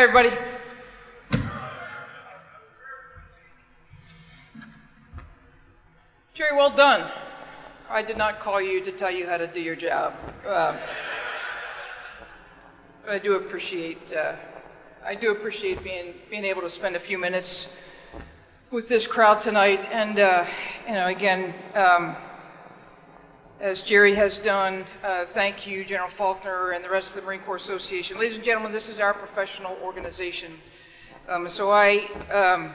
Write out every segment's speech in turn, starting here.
Hi, everybody. Jerry, well done. I did not call you to tell you how to do your job. Um, but I do appreciate uh, I do appreciate being being able to spend a few minutes with this crowd tonight. And uh, you know, again, um, as Jerry has done, uh, thank you, General Faulkner, and the rest of the Marine Corps Association. Ladies and gentlemen, this is our professional organization. Um, so I. Um,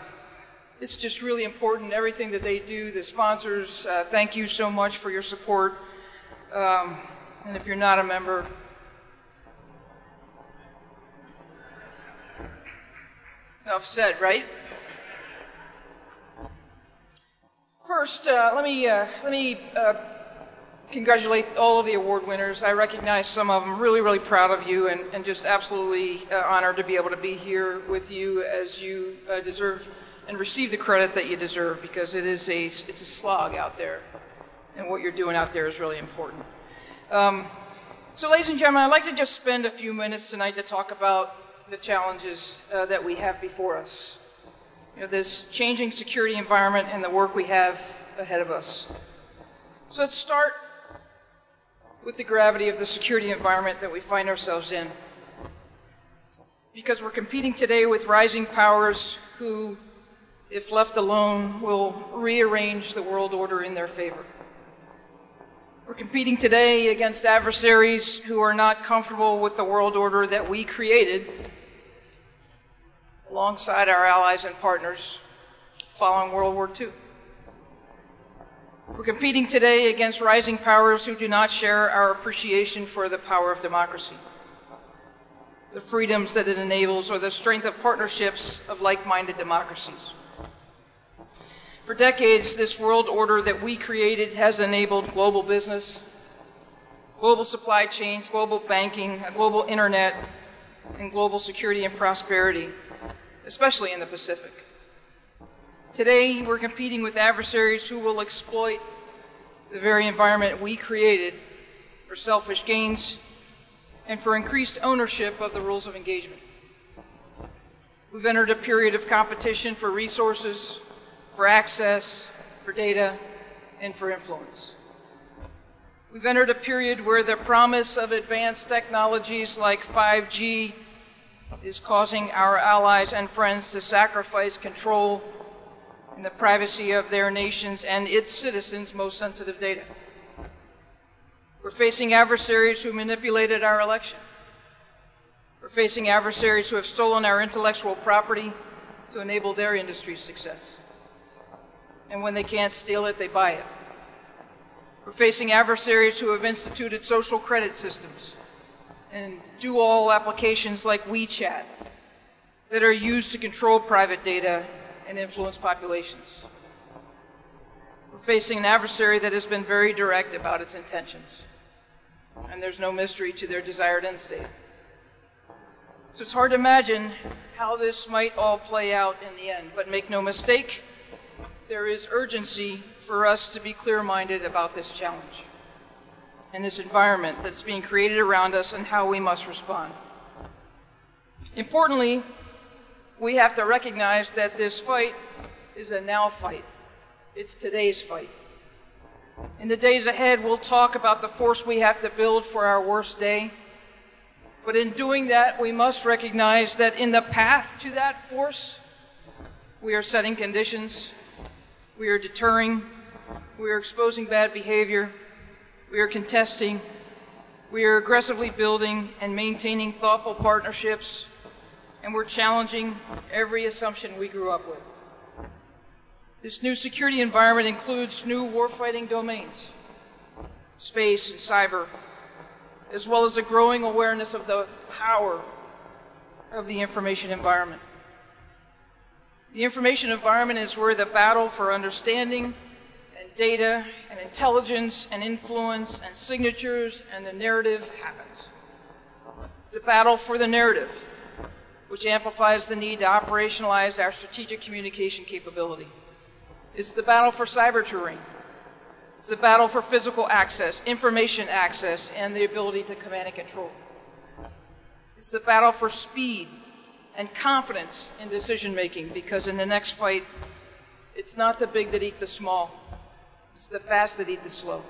it's just really important, everything that they do. The sponsors, uh, thank you so much for your support. Um, and if you're not a member, enough said, right? First, uh, let me uh, let me uh, congratulate all of the award winners. I recognize some of them. Really, really proud of you, and, and just absolutely uh, honored to be able to be here with you as you uh, deserve and receive the credit that you deserve because it is a it's a slog out there, and what you're doing out there is really important. Um, so, ladies and gentlemen, I'd like to just spend a few minutes tonight to talk about the challenges uh, that we have before us. You know, this changing security environment and the work we have ahead of us. So let's start with the gravity of the security environment that we find ourselves in. Because we're competing today with rising powers who if left alone, will rearrange the world order in their favor. We're competing today against adversaries who are not comfortable with the world order that we created alongside our allies and partners following World War II. We're competing today against rising powers who do not share our appreciation for the power of democracy, the freedoms that it enables, or the strength of partnerships of like minded democracies. For decades, this world order that we created has enabled global business, global supply chains, global banking, a global internet, and global security and prosperity, especially in the Pacific. Today, we're competing with adversaries who will exploit the very environment we created for selfish gains and for increased ownership of the rules of engagement. We've entered a period of competition for resources, for access, for data, and for influence. We've entered a period where the promise of advanced technologies like 5G is causing our allies and friends to sacrifice control and the privacy of their nations and its citizens' most sensitive data. We're facing adversaries who manipulated our election. We're facing adversaries who have stolen our intellectual property to enable their industry's success and when they can't steal it, they buy it. We're facing adversaries who have instituted social credit systems and do all applications like WeChat that are used to control private data and influence populations. We're facing an adversary that has been very direct about its intentions, and there's no mystery to their desired end state. So it's hard to imagine how this might all play out in the end, but make no mistake, there is urgency for us to be clear minded about this challenge and this environment that's being created around us and how we must respond. Importantly, we have to recognize that this fight is a now fight. It's today's fight. In the days ahead, we'll talk about the force we have to build for our worst day. But in doing that, we must recognize that in the path to that force, we are setting conditions we are deterring. We are exposing bad behavior. We are contesting. We are aggressively building and maintaining thoughtful partnerships. And we're challenging every assumption we grew up with. This new security environment includes new warfighting domains, space and cyber, as well as a growing awareness of the power of the information environment. The information environment is where the battle for understanding and data and intelligence and influence and signatures and the narrative happens. It's a battle for the narrative, which amplifies the need to operationalize our strategic communication capability. It's the battle for cyber terrain. It's the battle for physical access, information access, and the ability to command and control. It's the battle for speed and confidence in decision making because in the next fight, it's not the big that eat the small, it's the fast that eat the slow.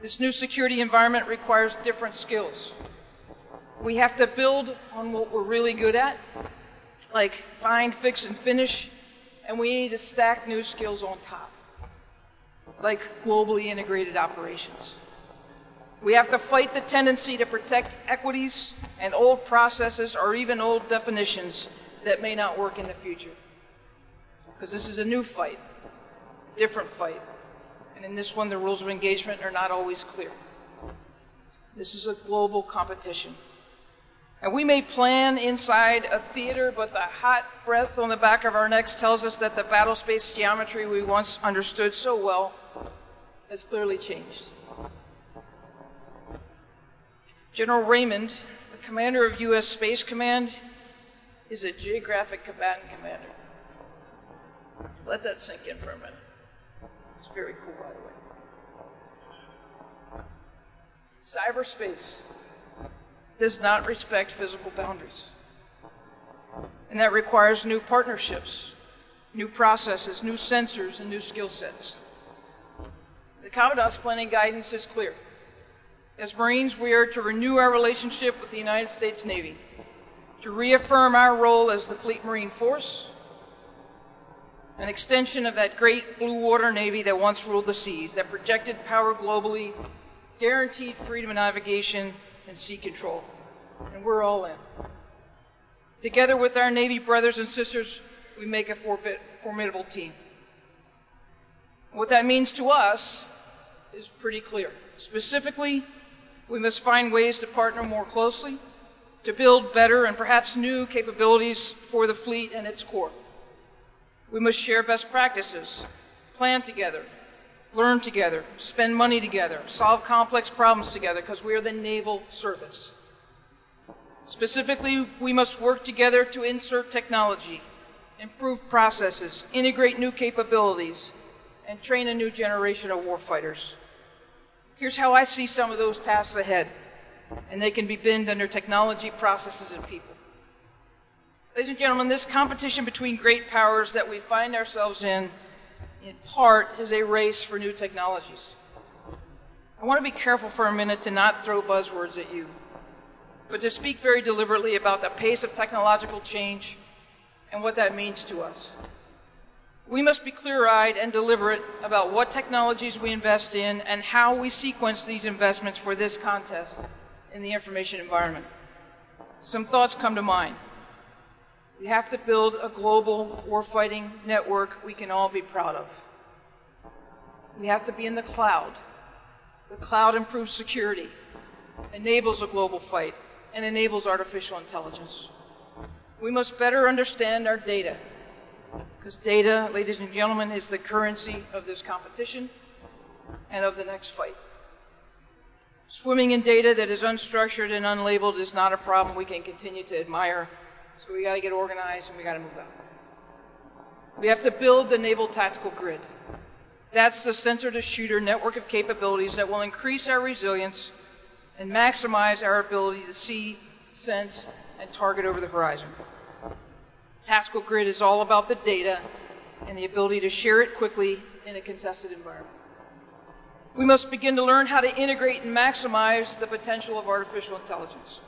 This new security environment requires different skills. We have to build on what we're really good at, like find, fix, and finish, and we need to stack new skills on top, like globally integrated operations. We have to fight the tendency to protect equities and old processes or even old definitions that may not work in the future. Because this is a new fight, different fight. And in this one, the rules of engagement are not always clear. This is a global competition. And we may plan inside a theater, but the hot breath on the back of our necks tells us that the battle space geometry we once understood so well has clearly changed. General Raymond, the commander of U.S. Space Command, is a geographic combatant commander. Let that sink in for a minute. It's very cool, by the way. Cyberspace does not respect physical boundaries. And that requires new partnerships, new processes, new sensors, and new skill sets. The Commandant's planning guidance is clear. As Marines, we are to renew our relationship with the United States Navy, to reaffirm our role as the Fleet Marine Force, an extension of that great blue water navy that once ruled the seas, that projected power globally, guaranteed freedom of navigation, and sea control. And we're all in. Together with our Navy brothers and sisters, we make a formidable team. What that means to us is pretty clear. Specifically, we must find ways to partner more closely, to build better and perhaps new capabilities for the fleet and its corps. We must share best practices, plan together, learn together, spend money together, solve complex problems together because we are the naval service. Specifically, we must work together to insert technology, improve processes, integrate new capabilities, and train a new generation of warfighters. Here's how I see some of those tasks ahead, and they can be binned under technology, processes, and people. Ladies and gentlemen, this competition between great powers that we find ourselves in, in part, is a race for new technologies. I want to be careful for a minute to not throw buzzwords at you, but to speak very deliberately about the pace of technological change and what that means to us. We must be clear eyed and deliberate about what technologies we invest in and how we sequence these investments for this contest in the information environment. Some thoughts come to mind. We have to build a global warfighting network we can all be proud of. We have to be in the cloud. The cloud improves security, enables a global fight, and enables artificial intelligence. We must better understand our data because data, ladies and gentlemen, is the currency of this competition and of the next fight. Swimming in data that is unstructured and unlabeled is not a problem we can continue to admire. So we got to get organized and we got to move out. We have to build the naval tactical grid. That's the sensor to shooter network of capabilities that will increase our resilience and maximize our ability to see, sense, and target over the horizon. Tactical Grid is all about the data and the ability to share it quickly in a contested environment. We must begin to learn how to integrate and maximize the potential of artificial intelligence.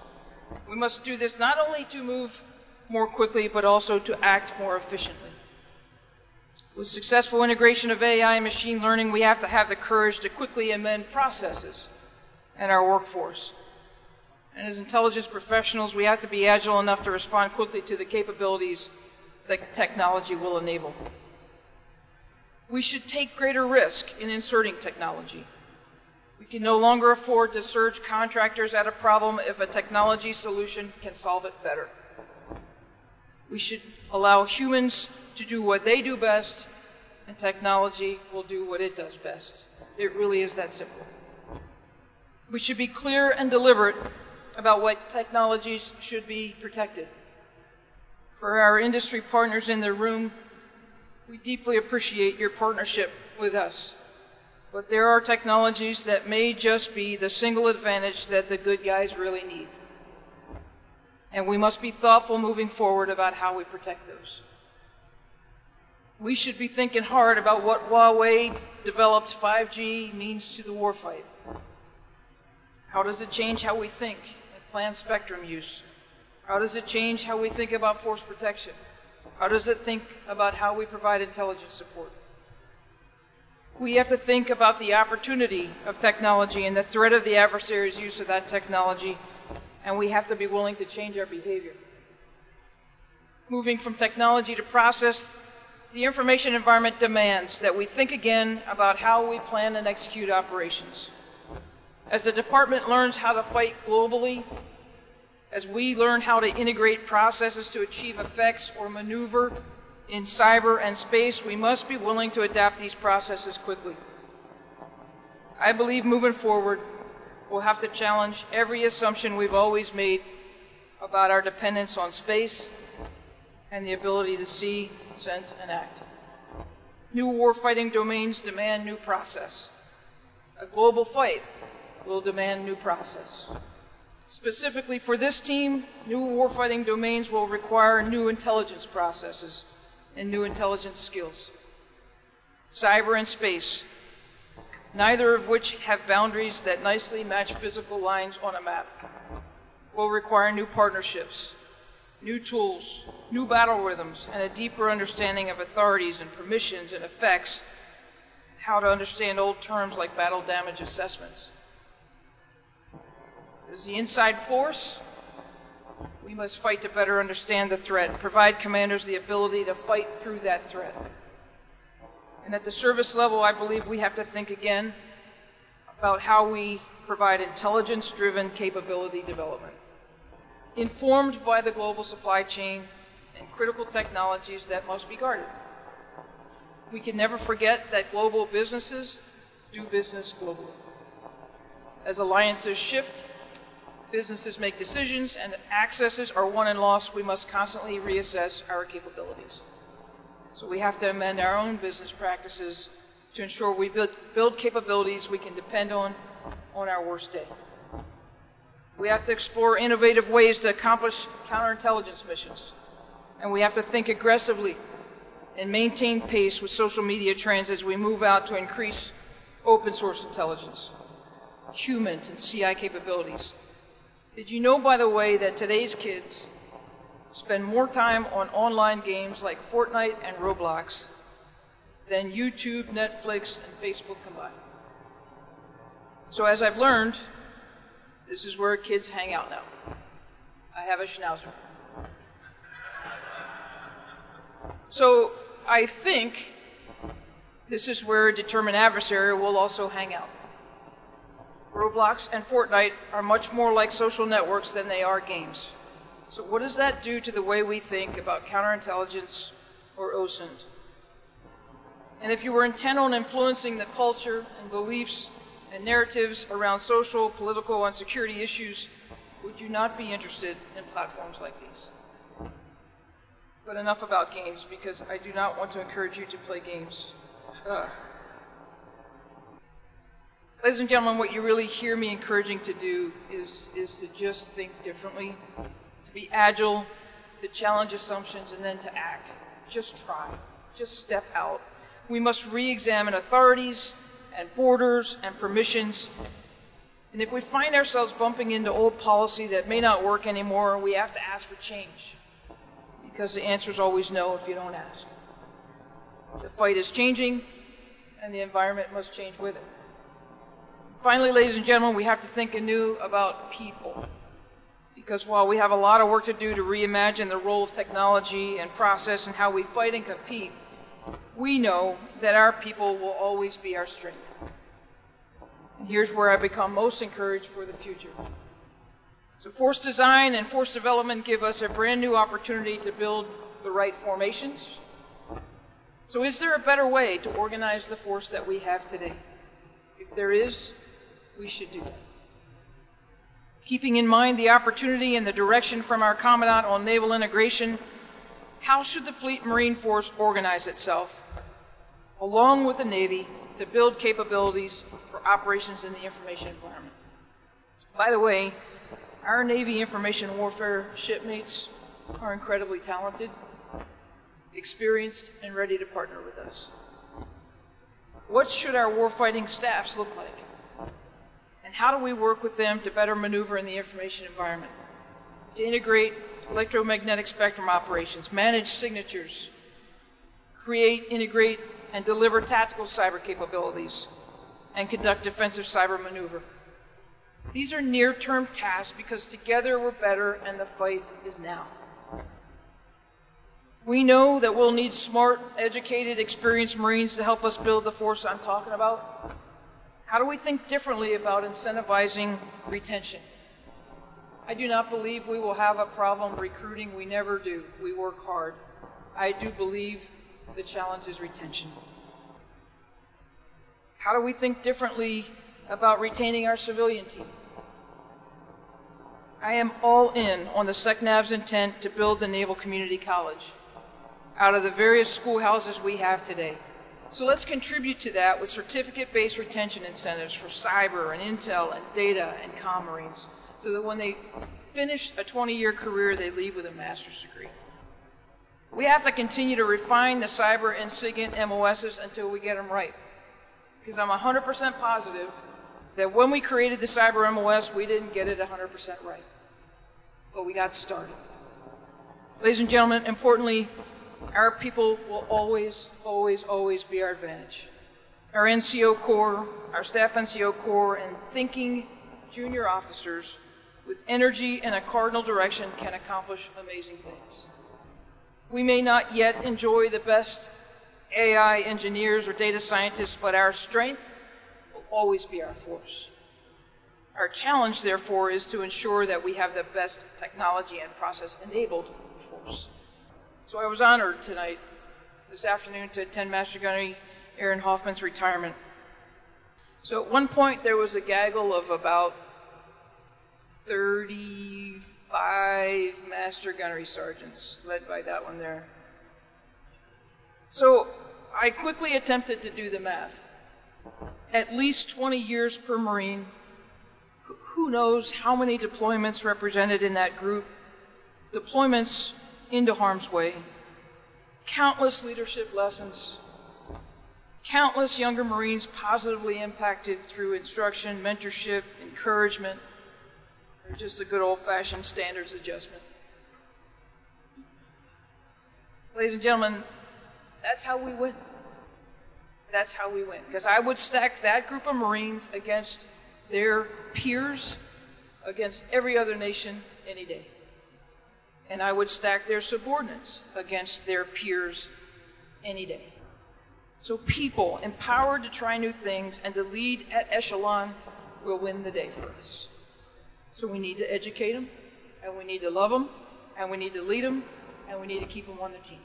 We must do this not only to move more quickly, but also to act more efficiently. With successful integration of AI and machine learning, we have to have the courage to quickly amend processes and our workforce and as intelligence professionals, we have to be agile enough to respond quickly to the capabilities that technology will enable. We should take greater risk in inserting technology. We can no longer afford to surge contractors at a problem if a technology solution can solve it better. We should allow humans to do what they do best, and technology will do what it does best. It really is that simple. We should be clear and deliberate about what technologies should be protected. For our industry partners in the room, we deeply appreciate your partnership with us. But there are technologies that may just be the single advantage that the good guys really need. And we must be thoughtful moving forward about how we protect those. We should be thinking hard about what Huawei developed 5G means to the warfight. How does it change how we think and plan spectrum use? How does it change how we think about force protection? How does it think about how we provide intelligence support? We have to think about the opportunity of technology and the threat of the adversary's use of that technology, and we have to be willing to change our behavior. Moving from technology to process, the information environment demands that we think again about how we plan and execute operations. As the department learns how to fight globally, as we learn how to integrate processes to achieve effects or maneuver in cyber and space, we must be willing to adapt these processes quickly. I believe moving forward, we'll have to challenge every assumption we've always made about our dependence on space and the ability to see, sense, and act. New warfighting domains demand new process. A global fight will demand new process. Specifically for this team, new warfighting domains will require new intelligence processes and new intelligence skills. Cyber and space, neither of which have boundaries that nicely match physical lines on a map, will require new partnerships, new tools, new battle rhythms, and a deeper understanding of authorities and permissions and effects, how to understand old terms like battle damage assessments. As the inside force, we must fight to better understand the threat and provide commanders the ability to fight through that threat. And at the service level, I believe we have to think again about how we provide intelligence driven capability development, informed by the global supply chain and critical technologies that must be guarded. We can never forget that global businesses do business globally. As alliances shift, businesses make decisions, and accesses are won and lost, we must constantly reassess our capabilities. So we have to amend our own business practices to ensure we build, build capabilities we can depend on on our worst day. We have to explore innovative ways to accomplish counterintelligence missions. And we have to think aggressively and maintain pace with social media trends as we move out to increase open source intelligence, human and CI capabilities, did you know, by the way, that today's kids spend more time on online games like Fortnite and Roblox than YouTube, Netflix, and Facebook combined? So, as I've learned, this is where kids hang out now. I have a schnauzer. So, I think this is where a determined adversary will also hang out. Roblox and Fortnite are much more like social networks than they are games. So, what does that do to the way we think about counterintelligence or OSINT? And if you were intent on influencing the culture and beliefs and narratives around social, political, and security issues, would you not be interested in platforms like these? But enough about games, because I do not want to encourage you to play games. Ugh. Ladies and gentlemen, what you really hear me encouraging to do is, is to just think differently, to be agile, to challenge assumptions, and then to act. Just try. Just step out. We must re examine authorities and borders and permissions. And if we find ourselves bumping into old policy that may not work anymore, we have to ask for change. Because the answer is always no if you don't ask. The fight is changing, and the environment must change with it. Finally, ladies and gentlemen, we have to think anew about people. Because while we have a lot of work to do to reimagine the role of technology and process and how we fight and compete, we know that our people will always be our strength. And here's where I become most encouraged for the future. So, force design and force development give us a brand new opportunity to build the right formations. So, is there a better way to organize the force that we have today? If there is, we should do that. Keeping in mind the opportunity and the direction from our Commandant on naval integration, how should the Fleet Marine Force organize itself, along with the Navy, to build capabilities for operations in the information environment? By the way, Our Navy information warfare shipmates are incredibly talented, experienced, and ready to partner with us. What should our warfighting staffs look like? And how do we work with them to better maneuver in the information environment? To integrate electromagnetic spectrum operations, manage signatures, create, integrate, and deliver tactical cyber capabilities, and conduct defensive cyber maneuver. These are near term tasks because together we're better and the fight is now. We know that we'll need smart, educated, experienced Marines to help us build the force I'm talking about. How do we think differently about incentivizing retention? I do not believe we will have a problem recruiting. We never do. We work hard. I do believe the challenge is retention. How do we think differently about retaining our civilian team? I am all in on the SECNAV's intent to build the Naval Community College out of the various schoolhouses we have today. So let's contribute to that with certificate based retention incentives for cyber and intel and data and com marines so that when they finish a 20 year career, they leave with a master's degree. We have to continue to refine the cyber and SIGINT MOSs until we get them right. Because I'm 100% positive that when we created the Cyber MOS, we didn't get it 100% right. But we got started. Ladies and gentlemen, importantly, our people will always, always, always be our advantage. Our NCO Corps, our staff NCO Corps, and thinking junior officers with energy and a cardinal direction can accomplish amazing things. We may not yet enjoy the best AI engineers or data scientists, but our strength will always be our force. Our challenge, therefore, is to ensure that we have the best technology and process enabled force. So I was honored tonight, this afternoon, to attend Master Gunnery Aaron Hoffman's retirement. So at one point, there was a gaggle of about 35 Master Gunnery Sergeants, led by that one there. So I quickly attempted to do the math at least 20 years per Marine. Who knows how many deployments represented in that group? Deployments into harm's way, countless leadership lessons, countless younger Marines positively impacted through instruction, mentorship, encouragement, or just a good old fashioned standards adjustment. Ladies and gentlemen, that's how we win that's how we win. Because I would stack that group of Marines against their peers, against every other nation any day. And I would stack their subordinates against their peers any day. So people empowered to try new things and to lead at echelon will win the day for us. So we need to educate them, and we need to love them, and we need to lead them, and we need to keep them on the team.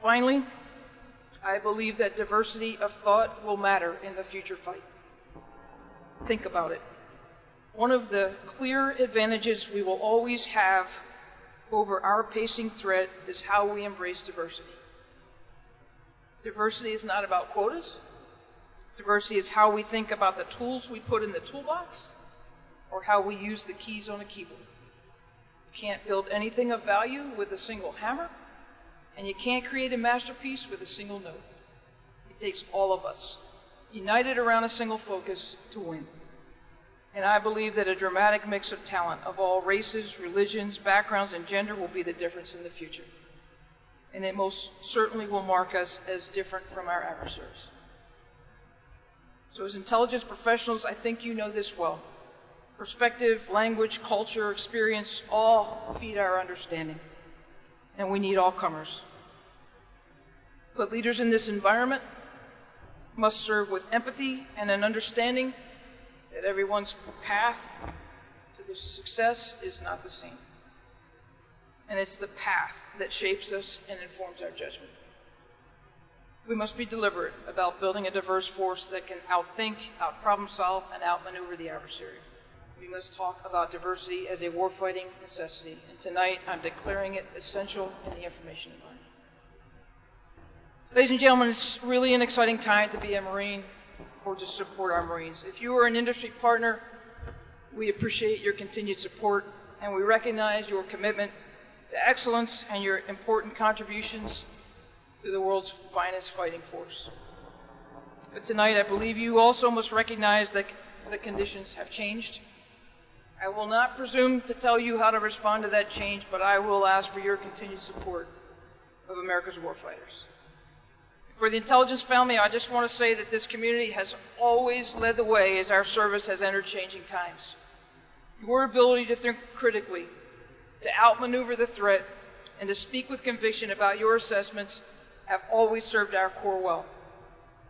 Finally, I believe that diversity of thought will matter in the future fight. Think about it. One of the clear advantages we will always have over our pacing threat is how we embrace diversity. Diversity is not about quotas. Diversity is how we think about the tools we put in the toolbox or how we use the keys on a keyboard. You can't build anything of value with a single hammer and you can't create a masterpiece with a single note. It takes all of us, united around a single focus, to win. And I believe that a dramatic mix of talent of all races, religions, backgrounds, and gender will be the difference in the future. And it most certainly will mark us as different from our adversaries. So, as intelligence professionals, I think you know this well. Perspective, language, culture, experience all feed our understanding and we need all comers. But leaders in this environment must serve with empathy and an understanding that everyone's path to the success is not the same. And it's the path that shapes us and informs our judgment. We must be deliberate about building a diverse force that can outthink, outproblem solve, and outmaneuver the adversary we must talk about diversity as a warfighting necessity. And tonight, I'm declaring it essential in the information environment. Ladies and gentlemen, it's really an exciting time to be a Marine or to support our Marines. If you are an industry partner, We appreciate your continued support, and we recognize your commitment to excellence and your important contributions to the world's finest fighting force. But tonight, I believe you also must recognize that the conditions have changed. I will not presume to tell you how to respond to that change, but I will ask for your continued support of America's warfighters. For the intelligence family, I just want to say that this community has always led the way as our service has entered changing times. Your ability to think critically, to outmaneuver the threat, and to speak with conviction about your assessments have always served our Corps well.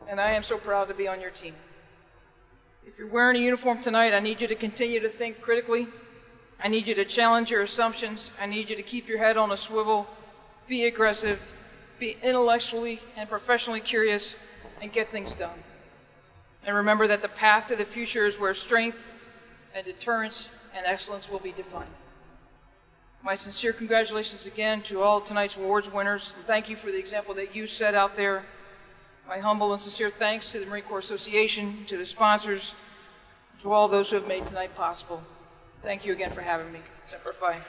And I am so proud to be on your team. If you're wearing a uniform tonight, I need you to continue to think critically. I need you to challenge your assumptions. I need you to keep your head on a swivel, be aggressive, be intellectually and professionally curious, and get things done. And remember that the path to the future is where strength and deterrence and excellence will be defined. My sincere congratulations again to all tonight's awards winners, and thank you for the example that you set out there. My humble and sincere thanks to the Marine Corps Association, to the sponsors, to all those who have made tonight possible. Thank you again for having me. Semper Fi.